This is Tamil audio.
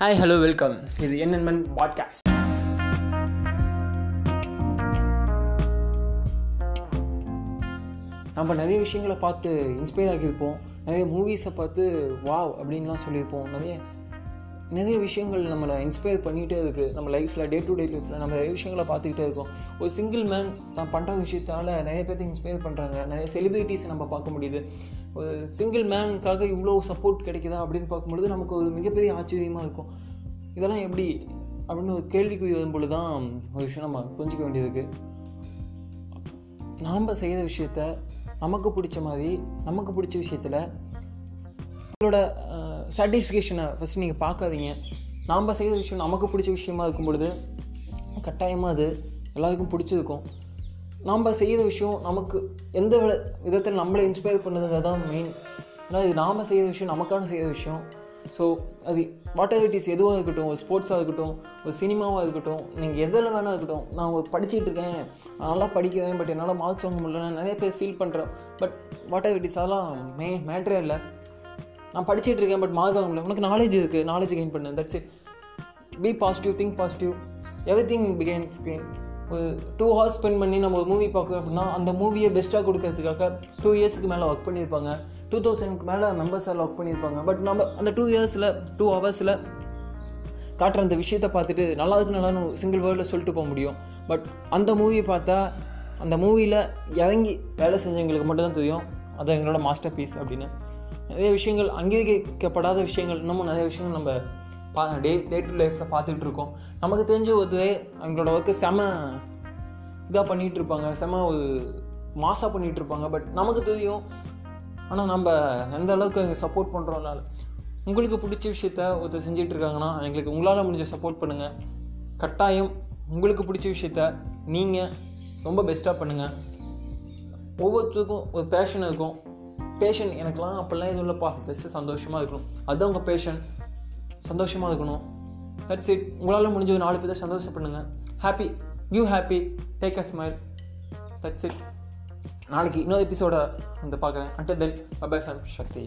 ஹாய் ஹலோ வெல்கம் இது என்னென்மன் பாட்காஸ்ட் நம்ம நிறைய விஷயங்களை பார்த்து இன்ஸ்பயர் ஆகியிருப்போம் நிறைய மூவிஸை பார்த்து வாவ் அப்படின்லாம் சொல்லியிருப்போம். நிறைய நிறைய விஷயங்கள் நம்மளை இன்ஸ்பயர் பண்ணிகிட்டே இருக்குது நம்ம லைஃப்பில் டே டு டே லைஃப்பில் நம்ம நிறைய விஷயங்களை பார்த்துக்கிட்டே இருக்கோம். ஒரு சிங்கிள் மேன் தான் பண்ணுற விஷயத்தால் நிறைய பேர்த்து இன்ஸ்பயர் பண்ணுறாங்க நிறைய செலிபிரிட்டிஸை நம்ம பார்க்க முடியுது. ஒரு சிங்கிள் மேனுக்காக இவ்வளோ சப்போர்ட் கிடைக்குதா அப்படின்னு பார்க்கும்பொழுது நமக்கு ஒரு மிகப்பெரிய ஆச்சரியமாக இருக்கும். இதெல்லாம் எப்படி? அப்படின்னு ஒரு கேள்விக்குறி வரும்பொழுது தான் ஒரு விஷயம் நம்ம புரிஞ்சிக்க வேண்டியது இருக்குது நாம் செய்கிற விஷயத்த நமக்கு பிடிச்ச மாதிரி நமக்கு பிடிச்ச விஷயத்தில் நம்மளோட சாட்டிஸ்ஃபிகேஷனை ஃபஸ்ட் நீங்கள் பார்க்காதீங்க. நாம் செய்கிற விஷயம் நமக்கு பிடிச்ச விஷயமா இருக்கும் பொழுது கட்டாயமாக அது எல்லாருக்கும் பிடிச்சிருக்கும். நாம் செய்கிற விஷயம் நமக்கு எந்த வித- விதத்தில் நம்மளை இன்ஸ்பயர் பண்ணுதுங்கிறது தான் மெயின் ஏன்னா இது நாம் செய்கிற விஷயம் நமக்கான செய்கிற விஷயம். ஸோ அது வாட் எவர் இட் இஸ் எதுவாக இருக்கட்டும் ஒரு ஸ்போர்ட்ஸாக இருக்கட்டும் ஒரு சினிமாவாக இருக்கட்டும் நீங்கள் எதில் வேணால் இருக்கட்டும். நான் ஒரு படிச்சுட்டு இருக்கேன் நான் நல்லா படிக்கிறேன் பட் என்னால் மார்க்ஸ் வாங்க முடியல நிறைய பேர் ஃபீல் பண்ணுறேன் but whatever it is அதெல்லாம் மே மேட்ரே இல்லை. நான் படிச்சுட்டு இருக்கேன் பட் மார்க் வாங்க உனக்கு நாலேஜ் இருக்குது நாலேஜ் கெயின் பண்ணு. That's it be positive think positive everything began screen ஒரு டூ ஹவர்ஸ் ஸ்பெண்ட் பண்ணி நம்ம ஒரு மூவி பார்க்குறோம் அப்படின்னா அந்த மூவியை பெஸ்ட்டாக கொடுக்கறதுக்காக டூ இயர்ஸ்க்கு மேலே ஒர்க் பண்ணியிருப்பாங்க. டூ தௌசண்ட்க்கு மேலே மெம்பர்ஸ் எல்லாம் ஒர்க் பண்ணியிருப்பாங்க. பட் நம்ம அந்த டூ இயர்ஸில் டூ ஹவர்ஸில் காட்டுற அந்த விஷயத்தை பார்த்துட்டு நல்லா இருக்கு நல்லான்னு சிங்கிள் வேர்டில் சொல்லிட்டு போக முடியும். பட் அந்த மூவியை பார்த்தா அந்த மூவியில் இறங்கி வேலை செஞ்சவங்களுக்கு மட்டும்தான் தெரியும். அது எங்களோட மாஸ்டர் பீஸ் அப்படின்னு. நிறைய விஷயங்கள் அங்கீகரிக்கப்படாத விஷயங்கள் இன்னமும் நிறைய விஷயங்கள் நம்ம பா டே டே டு லைஃப்பில் பார்த்துட்டு இருக்கோம். நமக்கு தெரிஞ்ச ஒரு அவங்களோட ஒர்க்கு செம இதாக பண்ணிகிட்டு இருப்பாங்க. செம ஒரு மாசாக பண்ணிகிட்டு இருப்பாங்க. பட் நமக்கு தெரியும். ஆனால் நம்ம எந்த அளவுக்கு அங்கே சப்போர்ட் பண்ணுறோம்னால உங்களுக்கு பிடிச்ச விஷயத்த ஒருத்தர் செஞ்சிட்டு இருக்காங்கன்னா எங்களுக்கு உங்களால் முடிஞ்ச சப்போர்ட் பண்ணுங்கள் கட்டாயம் உங்களுக்கு பிடிச்ச விஷயத்த நீங்கள் ரொம்ப பெஸ்ட்டாக பண்ணுங்கள் ஒவ்வொருத்தருக்கும் ஒரு பேஷன் இருக்கும். பேஷன் எனக்குலாம் அப்படிலாம் எதுவும் இல்லைப்பா. ஜஸ்ட் சந்தோஷமாக இருக்கணும். அதுதான் உங்கள் பேஷன் சந்தோஷமாக இருக்கணும். தட்ஸ் இட் உங்களால் முடிஞ்ச ஒரு நாலு பேர் சந்தோஷப்படுங்க. Happy you happy take a smile that's it நாளைக்கு இன்னொரு எபிசோட வந்து பார்க்குறேன். Until then bye bye fame Shakti